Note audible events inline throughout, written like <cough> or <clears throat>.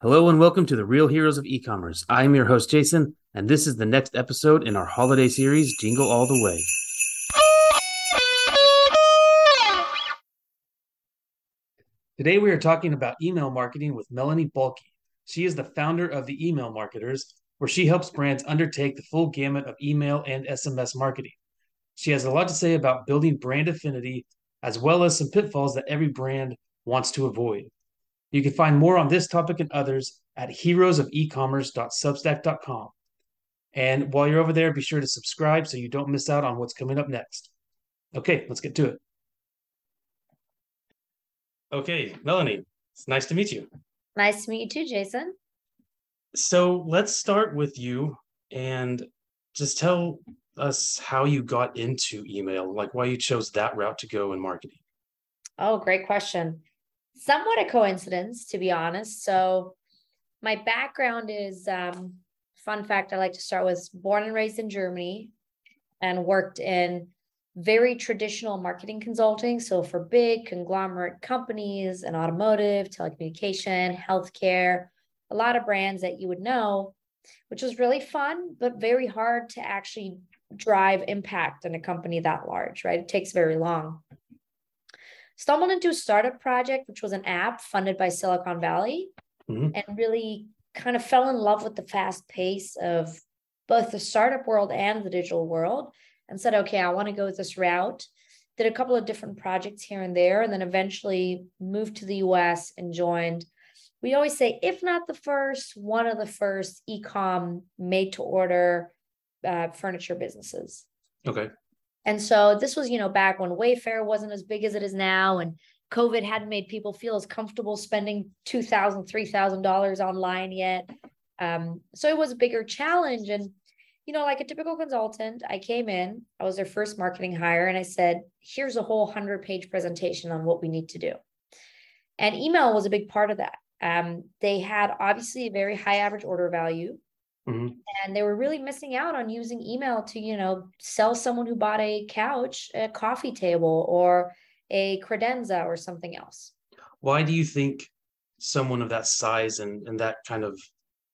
Hello and welcome to the Real Heroes of E-commerce. I'm your host Jason, and this is the next episode in our holiday series, Jingle All the Way. Today we are talking about email marketing with Melanie Balke. She is the founder of the Email Marketers, where she helps brands undertake the full gamut of email and SMS marketing. She has a lot to say about building brand affinity, as well as some pitfalls that every brand wants to avoid. You can find more on this topic and others at heroesofecommerce.substack.com. And while you're over there, be sure to subscribe so you don't miss out on what's coming up next. Okay, let's get to it. Okay, Melanie, it's nice to meet you. Nice to meet you too, Jason. So let's start with you and just tell us how you got into email, like why you chose that route to go in marketing. Oh, great question. Somewhat a coincidence, to be honest. So, my background is um, fun fact I like to start with born and raised in Germany and worked in very traditional marketing consulting. So, for big conglomerate companies and automotive, telecommunication, healthcare, a lot of brands that you would know, which was really fun, but very hard to actually drive impact in a company that large, right? It takes very long. Stumbled into a startup project, which was an app funded by Silicon Valley, mm-hmm. and really kind of fell in love with the fast pace of both the startup world and the digital world and said, okay, I want to go this route. Did a couple of different projects here and there, and then eventually moved to the US and joined. We always say, if not the first, one of the first e com made to order uh, furniture businesses. Okay. And so this was, you know, back when Wayfair wasn't as big as it is now, and COVID hadn't made people feel as comfortable spending two thousand, three thousand dollars online yet. Um, so it was a bigger challenge. And you know, like a typical consultant, I came in, I was their first marketing hire, and I said, "Here's a whole hundred-page presentation on what we need to do." And email was a big part of that. Um, they had obviously a very high average order value. Mm-hmm. And they were really missing out on using email to, you know, sell someone who bought a couch, a coffee table, or a credenza or something else. Why do you think someone of that size and, and that kind of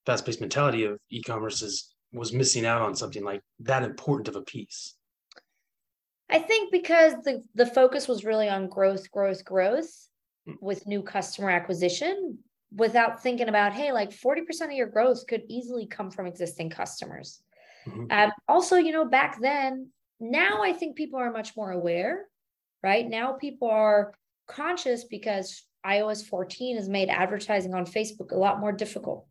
fast-paced mentality of e-commerce is was missing out on something like that important of a piece? I think because the the focus was really on growth, growth, growth mm. with new customer acquisition without thinking about, hey, like 40% of your growth could easily come from existing customers. Mm-hmm. Um, also, you know, back then, now I think people are much more aware, right? Now people are conscious because iOS 14 has made advertising on Facebook a lot more difficult.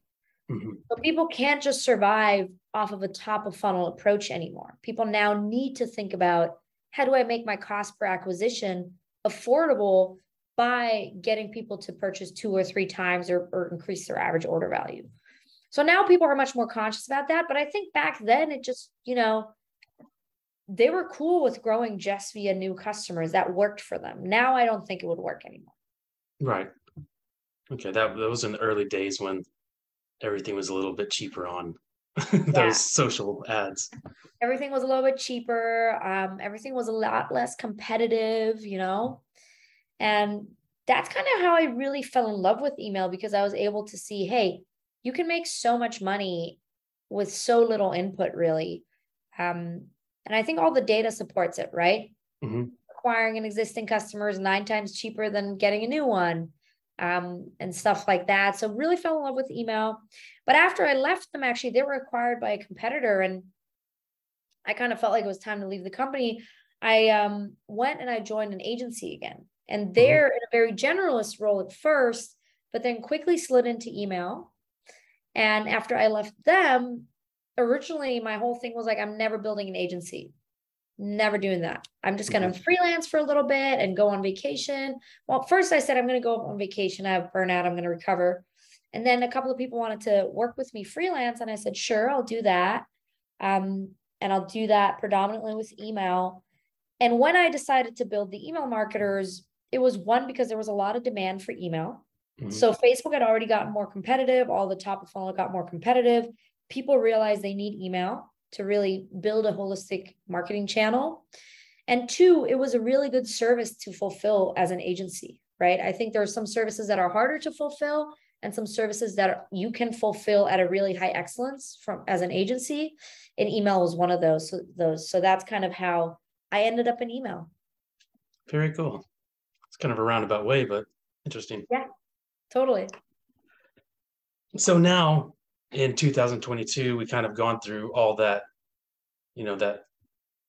Mm-hmm. So people can't just survive off of a top of funnel approach anymore. People now need to think about how do I make my cost per acquisition affordable by getting people to purchase two or three times or, or increase their average order value. So now people are much more conscious about that. But I think back then it just, you know, they were cool with growing just via new customers. That worked for them. Now I don't think it would work anymore. Right. Okay. That, that was in the early days when everything was a little bit cheaper on <laughs> those yeah. social ads. Everything was a little bit cheaper. Um, everything was a lot less competitive, you know. And that's kind of how I really fell in love with email because I was able to see, hey, you can make so much money with so little input, really. Um, and I think all the data supports it, right? Mm-hmm. Acquiring an existing customer is nine times cheaper than getting a new one um, and stuff like that. So really fell in love with email. But after I left them, actually, they were acquired by a competitor, and I kind of felt like it was time to leave the company. I um, went and I joined an agency again. And mm-hmm. they're mm-hmm. in a very generalist role at first, but then quickly slid into email. And after I left them, originally my whole thing was like, I'm never building an agency. Never doing that. I'm just going to mm-hmm. freelance for a little bit and go on vacation. Well, first I said, I'm going to go on vacation. I have burnout. I'm going to recover. And then a couple of people wanted to work with me freelance. And I said, sure, I'll do that. Um, and I'll do that predominantly with email. And when I decided to build the email marketers, it was one because there was a lot of demand for email. Mm-hmm. So Facebook had already gotten more competitive. All the top of funnel got more competitive. People realized they need email to really build a holistic marketing channel. And two, it was a really good service to fulfill as an agency, right? I think there are some services that are harder to fulfill and some services that you can fulfill at a really high excellence from as an agency and email was one of those so those so that's kind of how i ended up in email very cool it's kind of a roundabout way but interesting. Yeah totally. So now in 2022 we kind of gone through all that you know that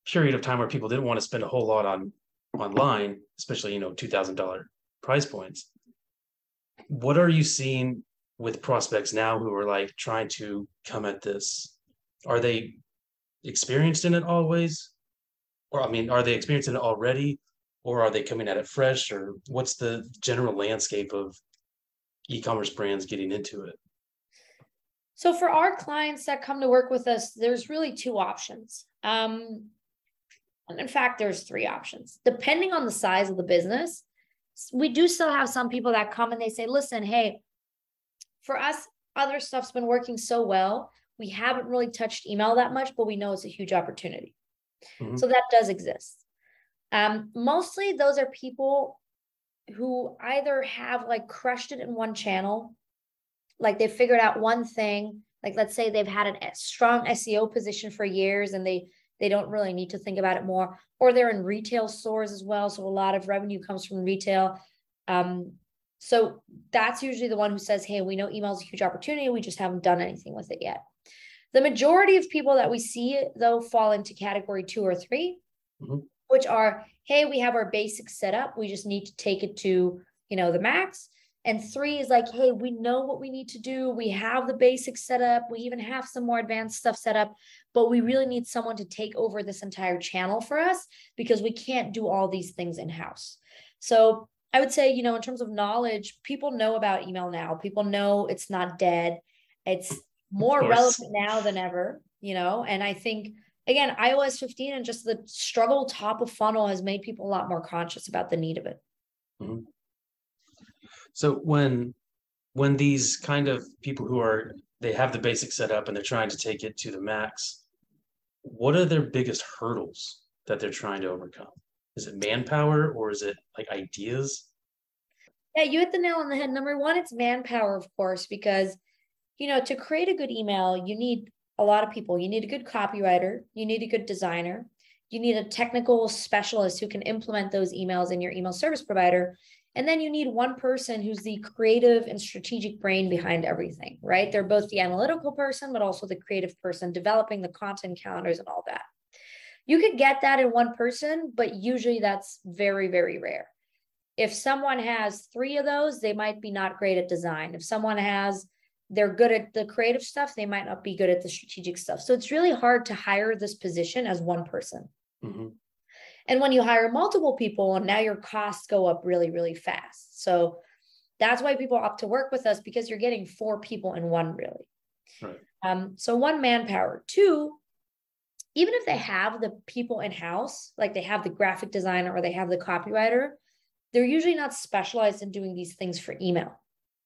period of time where people didn't want to spend a whole lot on online especially you know $2000 price points. What are you seeing with prospects now who are like trying to come at this? Are they experienced in it always? Or i mean are they experienced in it already or are they coming at it fresh or what's the general landscape of e-commerce brands getting into it so for our clients that come to work with us, there's really two options. Um, and in fact, there's three options. Depending on the size of the business, we do still have some people that come and they say, listen, hey, for us, other stuff's been working so well. We haven't really touched email that much, but we know it's a huge opportunity. Mm-hmm. So that does exist. Um, mostly those are people who either have like crushed it in one channel like they figured out one thing like let's say they've had a strong seo position for years and they they don't really need to think about it more or they're in retail stores as well so a lot of revenue comes from retail. Um, so that's usually the one who says hey we know email is a huge opportunity we just haven't done anything with it yet. The majority of people that we see though fall into category two or 3 mm-hmm. Which are hey we have our basics set up we just need to take it to you know the max and three is like, hey, we know what we need to do. We have the basics set up. We even have some more advanced stuff set up, but we really need someone to take over this entire channel for us because we can't do all these things in house. So I would say, you know, in terms of knowledge, people know about email now. People know it's not dead. It's more relevant now than ever, you know, and I think again, iOS 15 and just the struggle top of funnel has made people a lot more conscious about the need of it. Mm-hmm. So when when these kind of people who are they have the basic setup and they're trying to take it to the max, what are their biggest hurdles that they're trying to overcome? Is it manpower or is it like ideas? Yeah, you hit the nail on the head. Number one, it's manpower, of course, because you know, to create a good email, you need a lot of people. You need a good copywriter, you need a good designer, you need a technical specialist who can implement those emails in your email service provider. And then you need one person who's the creative and strategic brain behind everything, right? They're both the analytical person, but also the creative person developing the content calendars and all that. You could get that in one person, but usually that's very, very rare. If someone has three of those, they might be not great at design. If someone has, they're good at the creative stuff, they might not be good at the strategic stuff. So it's really hard to hire this position as one person. Mm-hmm. And when you hire multiple people, and now your costs go up really, really fast. So that's why people opt to work with us because you're getting four people in one, really. Right. Um, so one manpower. Two, even if they have the people in house, like they have the graphic designer or they have the copywriter, they're usually not specialized in doing these things for email.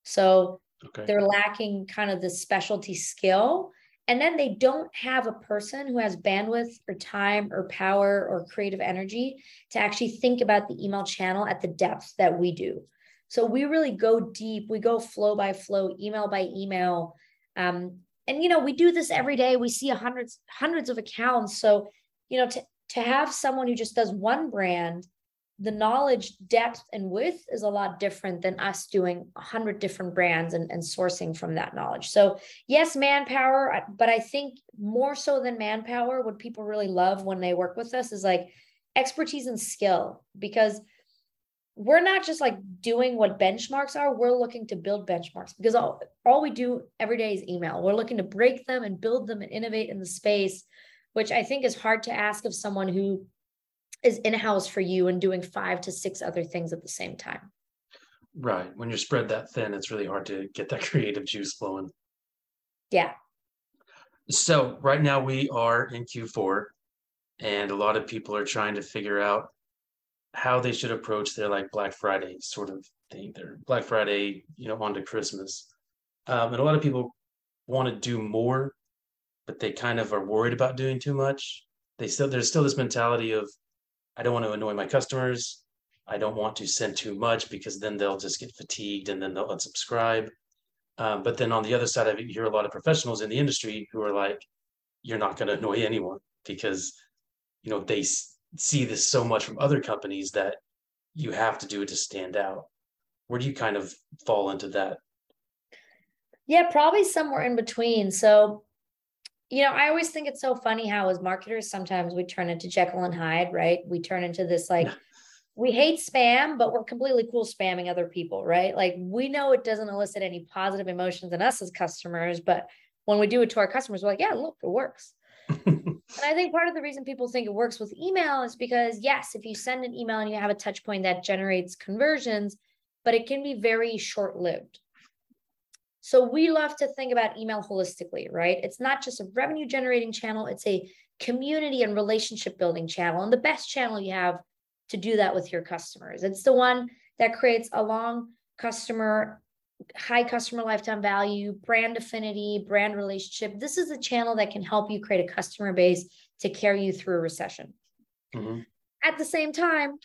So okay. they're lacking kind of the specialty skill and then they don't have a person who has bandwidth or time or power or creative energy to actually think about the email channel at the depth that we do. So we really go deep. We go flow by flow, email by email. Um, and you know, we do this every day. We see hundreds, hundreds of accounts. So, you know, to, to have someone who just does one brand the knowledge depth and width is a lot different than us doing a hundred different brands and, and sourcing from that knowledge. So yes, manpower, but I think more so than manpower, what people really love when they work with us is like expertise and skill because we're not just like doing what benchmarks are we're looking to build benchmarks because all, all we do every day is email we're looking to break them and build them and innovate in the space which i think is hard to ask of someone who is in-house for you and doing five to six other things at the same time. Right. When you're spread that thin it's really hard to get that <laughs> creative juice flowing. Yeah. So right now we are in q4 and a lot of people are trying to figure out how they should approach their like black friday sort of thing their black friday you know onto christmas. Um, and a lot of people want to do more but they kind of are worried about doing too much. They still there's still this mentality of I don't want to annoy my customers. I don't want to send too much because then they'll just get fatigued and then they'll unsubscribe. Um, but then on the other side of it, you hear a lot of professionals in the industry who are like, you're not going to annoy anyone because, you know, they s- see this so much from other companies that you have to do it to stand out. Where do you kind of fall into that? Yeah, probably somewhere in between. So, you know, I always think it's so funny how as marketers sometimes we turn into Jekyll and Hyde, right? We turn into this like we hate spam, but we're completely cool spamming other people, right? Like we know it doesn't elicit any positive emotions in us as customers, but when we do it to our customers, we're like, yeah, look, it works. <laughs> and I think part of the reason people think it works with email is because, yes, if you send an email and you have a touch point that generates conversions, but it can be very short lived. So we love to think about email holistically, right? It's not just a revenue generating channel, it's a community and relationship building channel. And the best channel you have to do that with your customers. It's the one that creates a long customer, high customer lifetime value, brand affinity, brand relationship. This is a channel that can help you create a customer base to carry you through a recession. Mm-hmm. At the same time,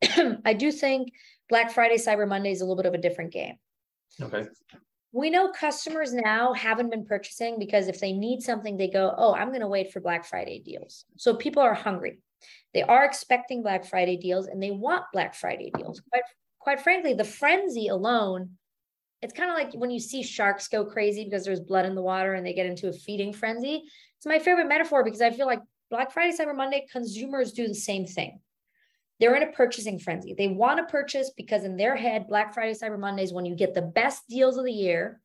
<clears throat> I do think Black Friday, Cyber Monday is a little bit of a different game. Okay. We know customers now haven't been purchasing because if they need something, they go, Oh, I'm going to wait for Black Friday deals. So people are hungry. They are expecting Black Friday deals and they want Black Friday deals. Quite, quite frankly, the frenzy alone, it's kind of like when you see sharks go crazy because there's blood in the water and they get into a feeding frenzy. It's my favorite metaphor because I feel like Black Friday, Cyber Monday, consumers do the same thing. They're in a purchasing frenzy. They want to purchase because in their head, Black Friday, Cyber Monday is when you get the best deals of the year,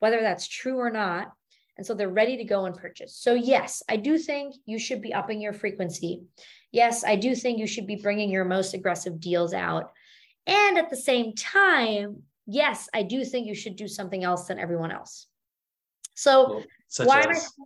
whether that's true or not. And so they're ready to go and purchase. So, yes, I do think you should be upping your frequency. Yes, I do think you should be bringing your most aggressive deals out. And at the same time, yes, I do think you should do something else than everyone else. So, well, why as? I,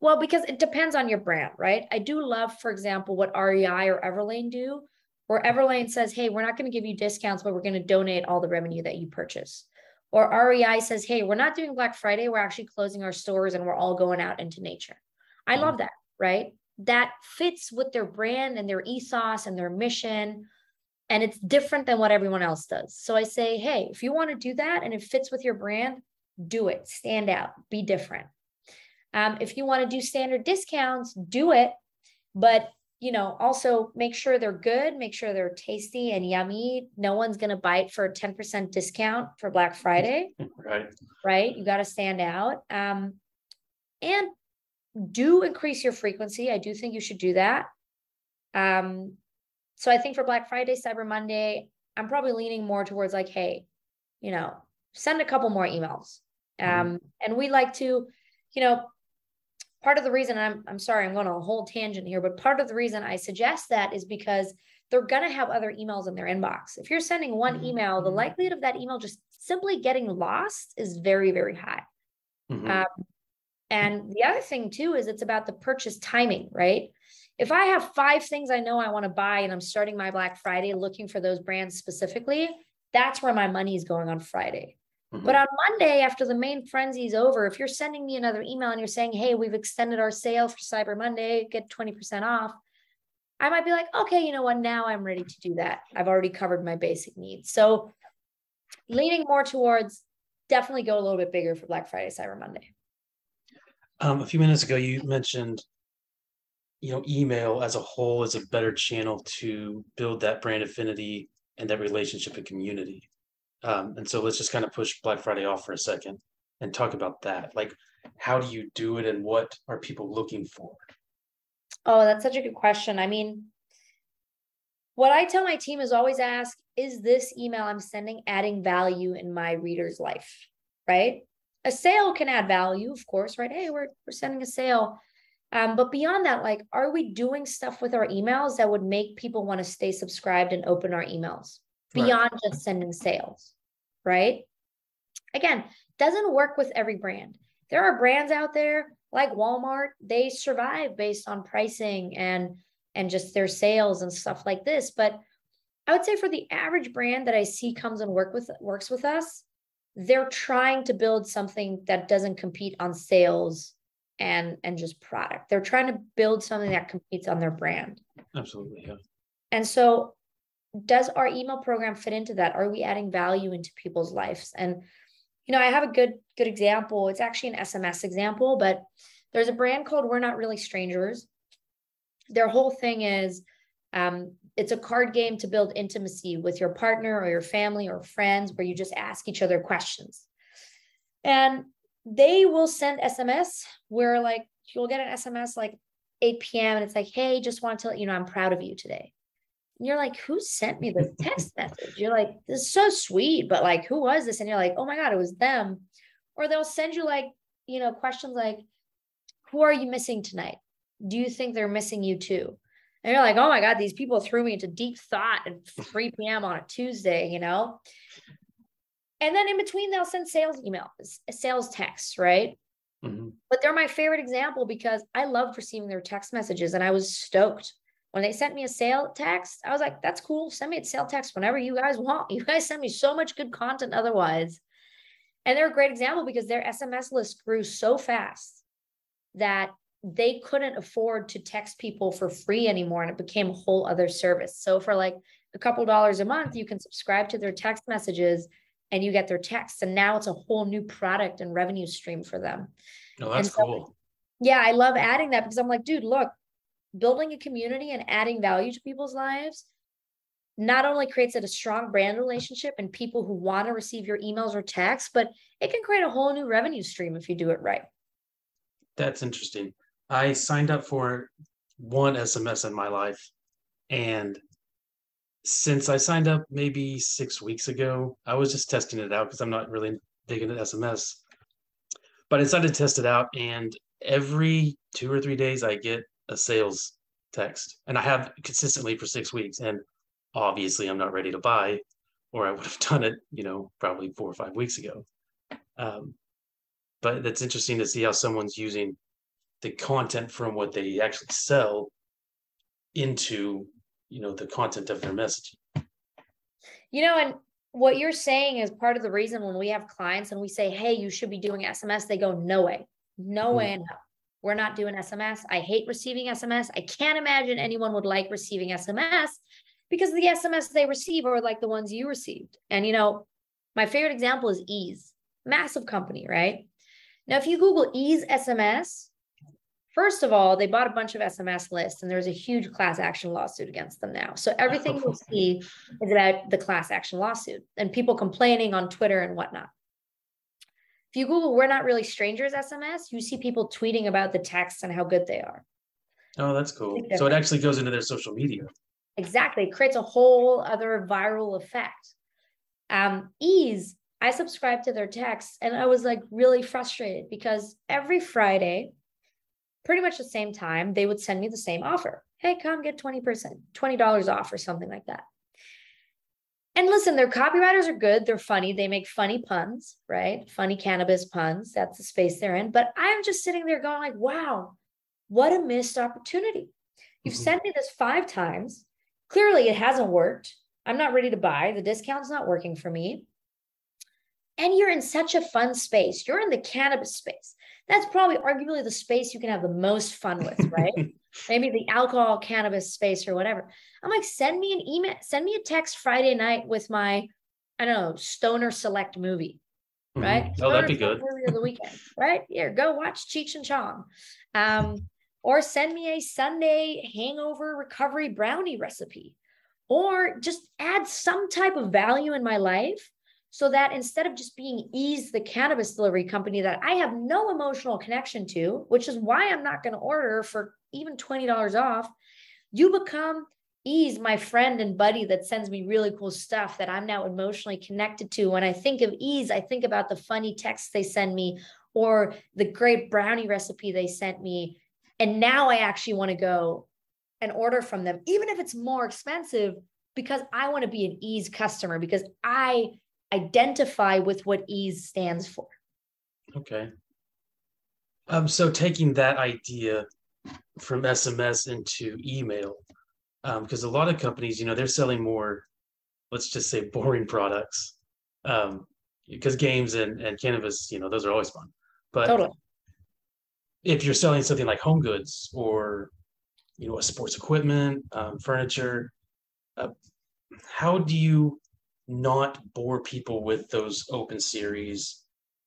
well, because it depends on your brand, right? I do love, for example, what REI or Everlane do, where Everlane says, hey, we're not going to give you discounts, but we're going to donate all the revenue that you purchase. Or REI says, hey, we're not doing Black Friday. We're actually closing our stores and we're all going out into nature. I mm-hmm. love that, right? That fits with their brand and their ethos and their mission. And it's different than what everyone else does. So I say, hey, if you want to do that and it fits with your brand, do it, stand out, be different. Um, if you want to do standard discounts, do it. But you know, also make sure they're good, make sure they're tasty and yummy. No one's going to bite for a 10% discount for Black Friday. <laughs> Right. Right. You got to stand out. Um, and do increase your frequency. I do think you should do that. Um, so I think for Black Friday, Cyber Monday, I'm probably leaning more towards like, hey, you know, send a couple more emails. Mm-hmm. Um, mm-hmm. and we like to, you know, part of the reason I'm I'm sorry, I'm going on a whole tangent here, but part of the reason I suggest that is because they're going to have other emails in their inbox. If you're sending one mm-hmm. email, the mm-hmm. likelihood of that email just simply getting lost is very, very high. Mm-hmm. Um, and the other thing too is it's about the purchase timing, right? If I have five things I know I want to buy and I'm starting my Black Friday looking for those brands specifically, that's where my money is going on Friday. Mm-hmm. But on Monday, after the main frenzy is over, if you're sending me another email and you're saying, hey, we've extended our sale for Cyber Monday, get 20% off, I might be like, okay, you know what? Now I'm ready to do that. I've already covered my basic needs. So leaning more towards definitely go a little bit bigger for Black Friday, Cyber Monday. Um, a few minutes ago, you mentioned, you know, email as a whole is a better channel to build that brand affinity and that relationship and community. Um, and so let's just kind of push Black Friday off for a second and talk about that. Like, how do you do it and what are people looking for? Oh, that's such a good question. I mean, what I tell my team is always ask, is this email I'm sending adding value in my reader's life? Right? A sale can add value, of course, right? Hey, we're, we're sending a sale. Um, but beyond that, like, are we doing stuff with our emails that would make people want to stay subscribed and open our emails? Beyond right. just sending sales, right? Again, doesn't work with every brand. There are brands out there like Walmart, they survive based on pricing and and just their sales and stuff like this, but I would say for the average brand that I see comes and work with works with us, they're trying to build something that doesn't compete on sales and and just product. They're trying to build something that competes on their brand. Absolutely, yeah. And so does our email program fit into that? Are we adding value into people's lives? And you know, I have a good good example. It's actually an SMS example, but there's a brand called We're Not Really Strangers. Their whole thing is um, it's a card game to build intimacy with your partner or your family or friends where you just ask each other questions. And they will send SMS where like you'll get an SMS like 8 p.m. and it's like, hey, just want to let you know I'm proud of you today. And you're like, who sent me the text message? You're like, this is so sweet, but like, who was this? And you're like, oh my God, it was them. Or they'll send you like, you know, questions like, who are you missing tonight? Do you think they're missing you too? And you're like, oh my God, these people threw me into deep thought at 3 p.m. on a Tuesday, you know? And then in between, they'll send sales emails, sales texts, right? Mm-hmm. But they're my favorite example because I loved receiving their text messages and I was stoked. When they sent me a sale text, I was like, that's cool. Send me a sale text whenever you guys want. <laughs> You guys send me so much good content otherwise. And they're a great example because their SMS list grew so fast that they couldn't afford to text people for free anymore and it became a whole other service. So for like a couple dollars a month, you can subscribe to their text messages and you get their texts and now it's a whole new product and revenue stream for them. Oh, that's so, cool. Yeah, I love adding that because I'm like, dude, look, building a community and adding value to people's lives not only creates it a strong brand relationship and people who want to receive your emails or texts, but it can create a whole new revenue stream if you do it right. That's interesting. I signed up for one SMS in my life. And since I signed up maybe six weeks ago, I was just testing it out because I'm not really big into SMS. But I decided to test it out. And every two or three days, I get a sales text. And I have consistently for six weeks. And obviously, I'm not ready to buy, or I would have <laughs> done it, you know, probably four or five weeks ago. Um, but it's interesting to see how someone's using the content from what they actually sell into you know the content of their message you know and what you're saying is part of the reason when we have clients and we say hey you should be doing sms they go no way no mm. way no we're not doing sms i hate receiving sms i can't imagine mm. anyone would like receiving sms because the sms they receive are like the ones you received. And you know my favorite example is Eaze massive company right? Now if you google Eaze sms First of all, they bought a bunch of SMS lists and there's a huge class action lawsuit against them now. So everything <laughs> you'll see is about the class action lawsuit and people complaining on Twitter and whatnot. If you Google, we're not really strangers SMS, you see people tweeting about the texts and how good they are. Oh, that's cool. So it actually goes into their social media. Exactly. It creates a whole other viral effect. Um, Eaze, I subscribed to their texts and I was like really frustrated because every Friday, pretty much the same time, they would send me the same offer. Hey, come get 20%, $20 off or something like that. And listen, their copywriters are good. They're funny. They make funny puns, right? Funny cannabis puns. That's the space they're in. But I'm just sitting there going like, wow, what a missed opportunity. You've mm-hmm. sent me this five times. Clearly it hasn't worked. I'm not ready to buy. The discount's not working for me. And you're in such a fun space. You're in the cannabis space that's probably arguably the space you can have the most fun with, <laughs> right? Maybe the alcohol, cannabis space or whatever. I'm like, send me an email, send me a text Friday night with my, I don't know, stoner select movie, mm-hmm. right? Mm-hmm. Oh, that'd be good. Movie of the weekend, right? Here, go watch Cheech and Chong. Um, or send me a Sunday hangover recovery brownie recipe. Or just add some type of value in my life so that instead of just being Eaze the cannabis delivery company that I have no emotional connection to, which is why I'm not going to order for even $20 off, you become Eaze my friend and buddy that sends me really cool stuff that I'm now emotionally connected to. When I think of Eaze, I think about the funny texts they send me or the great brownie recipe they sent me. And now I actually want to go and order from them, even if it's more expensive, because I want to be an Eaze customer because I identify with what Eaze stands for. Okay. Um, so taking that idea from SMS into email, because um, a lot of companies, you know, they're selling more, let's just say boring products. Um, because games and, and cannabis, you know, those are always fun. But totally. if you're selling something like home goods or, you know, a sports equipment, um, furniture, uh, how do you not bore people with those open series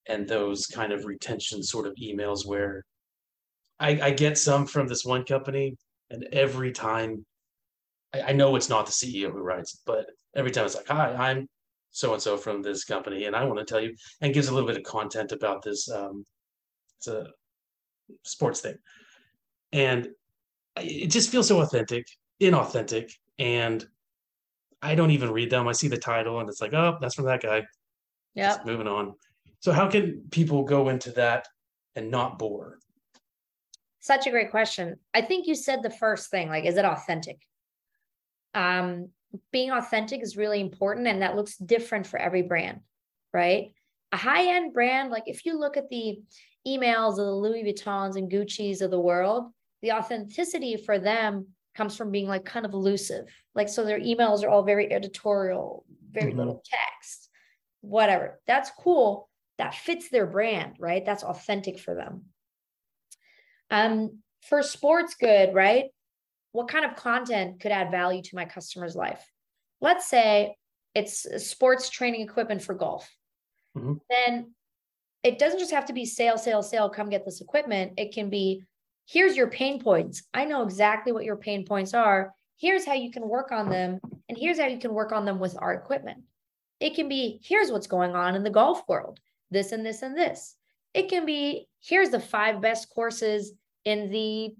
and those kind of retention sort of emails where I, I get some from this one company, and every time I, I know it's not the CEO who writes, but every time it's like, "Hi, I'm so and so from this company, and I want to tell you," and gives a little bit of content about this. Um, it's a sports thing, and it just feels so authentic, inauthentic, and I don't even read them. I see the title, and it's like, "Oh, that's from that guy." Yeah. Moving on. So, how can people go into that and not bore? Such a great question. I think you said the first thing, like, is it authentic? Um, being authentic is really important, and that looks different for every brand, right? A high end brand, like if you look at the emails of the Louis Vuittons and Gucci's of the world, the authenticity for them comes from being like kind of elusive. Like, so their emails are all very editorial, very mm-hmm. little text, whatever. That's cool. That fits their brand, right? That's authentic for them. Um, for sports good, right? What kind of content could add value to my customer's life? Let's say it's sports training equipment for golf. Mm-hmm. Then it doesn't just have to be sale, sale, sale, come get this equipment. It can be here's your pain points. I know exactly what your pain points are. Here's how you can work on them. And here's how you can work on them with our equipment. It can be here's what's going on in the golf world, this and this and this. It can be here's the five best courses in the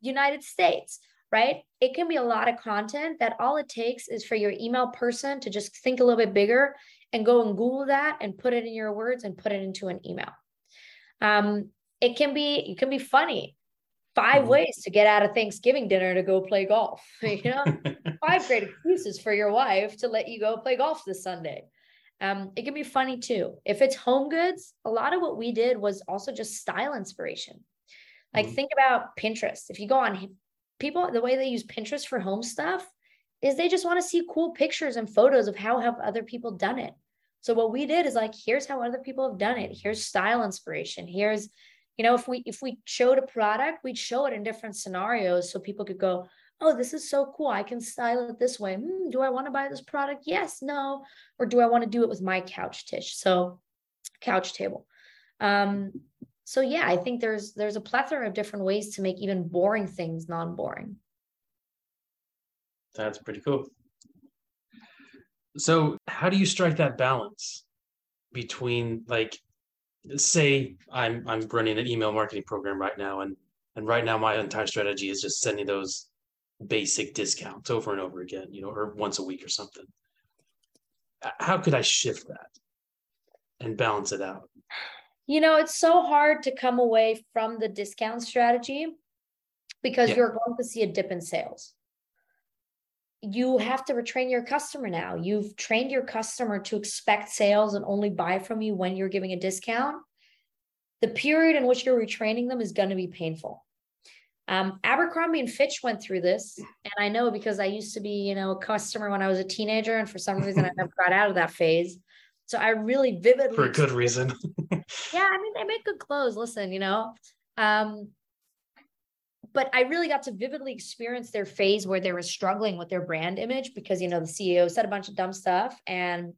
United States, right? It can be a lot of content that all it takes is for your email person to just think a little bit bigger and go and Google that and put it in your words and put it into an email. Um, it can be, it can be funny. 5 mm-hmm. ways to get out of Thanksgiving dinner to go play golf. <laughs> You know, <laughs> five great excuses for your wife to let you go play golf this Sunday. Um, it can be funny too. If it's home goods, a lot of what we did was also just style inspiration. Like mm-hmm. think about Pinterest. If you go on people, the way they use Pinterest for home stuff is they just want to see cool pictures and photos of how have other people done it. So what we did is like, here's how other people have done it. Here's style inspiration. Here's, you know, if we if we showed a product, we'd show it in different scenarios so people could go, oh, this is so cool. I can style it this way. Hmm, do I want to buy this product? Yes, no. Or do I want to do it with my couch tish? So couch table. Um, so yeah, I think there's there's a plethora of different ways to make even boring things non-boring. That's pretty cool. So how do you strike that balance between like say I'm I'm running an email marketing program right now and and right now my entire strategy is just sending those basic discounts over and over again, you know, or once a week or something. How could I shift that and balance it out? you know, it's so hard to come away from the discount strategy because yeah. you're going to see a dip in sales. You have to retrain your customer now. You've trained your customer to expect sales and only buy from you when you're giving a discount. The period in which you're retraining them is going to be painful. Um, Abercrombie and Fitch went through this, and I know because I used to be, you know, a customer when I was a teenager, and for some reason I never got out of that phase. So I really vividly for a good reason. <laughs> yeah, I mean they make good clothes. Listen, you know, um, but I really got to vividly experience their phase where they were struggling with their brand image because you know the CEO said a bunch of dumb stuff and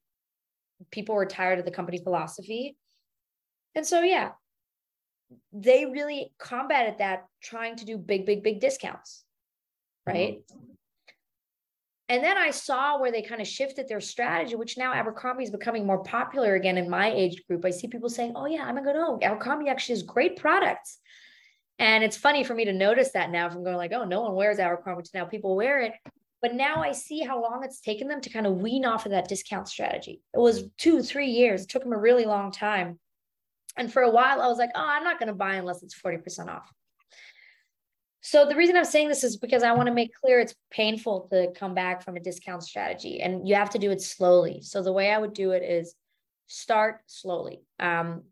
people were tired of the company philosophy. And so yeah, they really combated that trying to do big, big, big discounts. Right. Mm-hmm. And then I saw where they kind of shifted their strategy, which now Abercrombie is becoming more popular again in my age group. I see people saying, oh, yeah, I'm going to go, no, Abercrombie actually has great products. And it's funny for me to notice that now from going like, oh, no one wears Abercrombie. Now people wear it. But now I see how long it's taken them to kind of wean off of that discount strategy. It was two, three years. It took them a really long time. And for a while, I was like, oh, I'm not going to buy unless it's 40% off. So the reason I'm saying this is because I want to make clear it's painful to come back from a discount strategy and you have to do it slowly. So the way I would do it is start slowly. Um,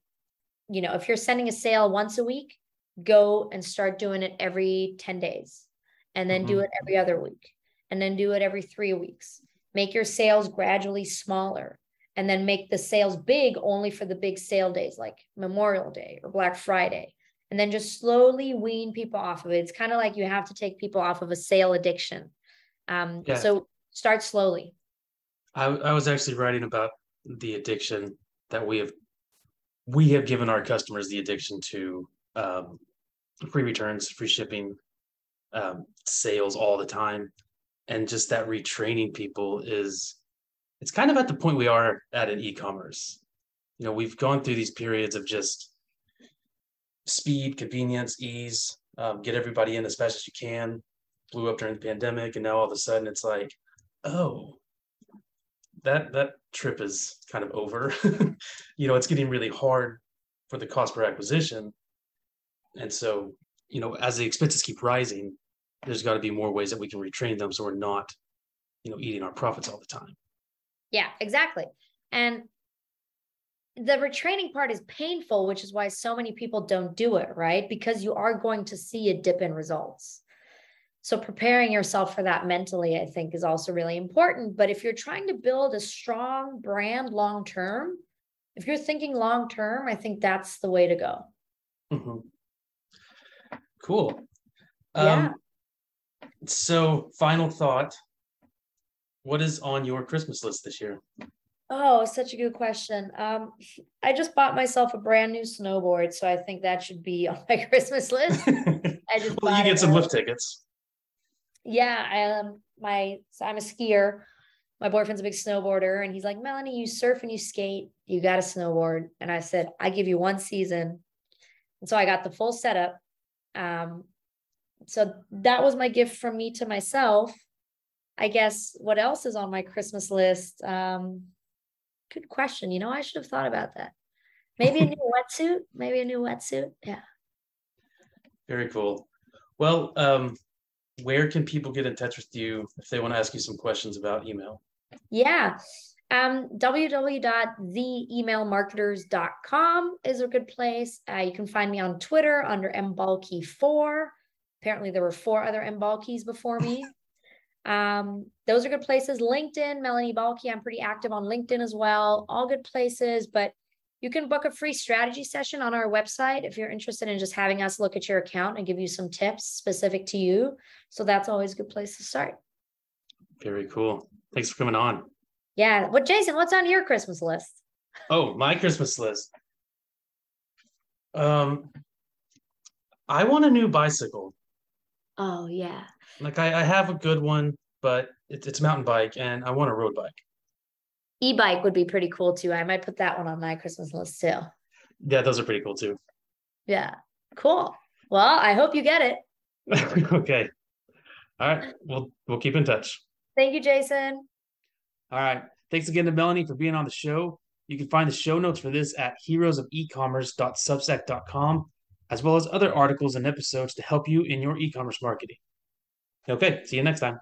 you know, if you're sending a sale once a week, go and start doing it every 10 days and then mm-hmm. do it every other week and then do it every 3 weeks. Make your sales gradually smaller and then make the sales big only for the big sale days like Memorial Day or Black Friday and then just slowly wean people off of it. It's kind of like you have to take people off of a sale addiction. Um, yeah. So start slowly. I, I was actually writing about the addiction that we have we have given our customers the addiction to um, free returns, free shipping, um, sales all the time, and just that retraining people is it's kind of at the point we are at in e-commerce. You know, we've gone through these periods of just speed, convenience, ease, um, get everybody in as fast as you can. Blew up during the pandemic, and now all of a sudden it's like, oh, that that trip is kind of over. <laughs> you know, it's getting really hard for the cost per acquisition, and so you know, as the expenses keep rising, there's got to be more ways that we can retrain them so we're not, you know, eating our profits all the time. Yeah, exactly. And the retraining part is painful, which is why so many people don't do it, right? Because you are going to see a dip in results. So preparing yourself for that mentally, I think, is also really important. But if you're trying to build a strong brand long term, if you're thinking long term, I think that's the way to go. Mm-hmm. Cool. Yeah. Um, so, final thought what is on your Christmas list this year? Oh, such a good question. Um, I just bought myself a brand new snowboard, so I think that should be <laughs> on my Christmas list. <laughs> I just well, you get some lift tickets. Yeah, I um my so I'm a skier. My boyfriend's a big snowboarder, and he's like, Melanie, you surf and you skate, you got a snowboard. And I said, I give you one season. And so I got the full setup. Um, so that was my gift from me to myself. I guess what else is on my Christmas list? Um, good question. You know, I should have thought about that. Maybe a new <laughs> wetsuit. Maybe a new wetsuit. Yeah. Very cool. Well, um, where can people get in touch with you if they want to ask you some questions about email? Yeah. Um, www.theemailmarketers.com is a good place. Uh, you can find me on Twitter under mbalkey4. Apparently, there were four other mbalkeys before me. <laughs> Um, those are good places. LinkedIn, Melanie Balke. I'm pretty active on LinkedIn as well. All good places, but you can book a free strategy session on our website if you're interested in just having us look at your account and give you some tips specific to you. So that's always a good place to start. Very cool. Thanks for coming on. Yeah. What, Jason, what's on your Christmas list? Oh, my Christmas list. Um, I want a new bicycle. Oh, yeah. Like I, I have a good one, but it's it's mountain bike, and I want a road bike. E-bike would be pretty cool too. I might put that one on my Christmas list too. Yeah, those are pretty cool too. Yeah, cool. Well, I hope you get it. <laughs> okay. All right. We'll we'll keep in touch. Thank you, Jason. All right. Thanks again to Melanie for being on the show. You can find the show notes for this at heroesofecommerce.substack.com, as well as other articles and episodes to help you in your e-commerce marketing. Okay, see you next time.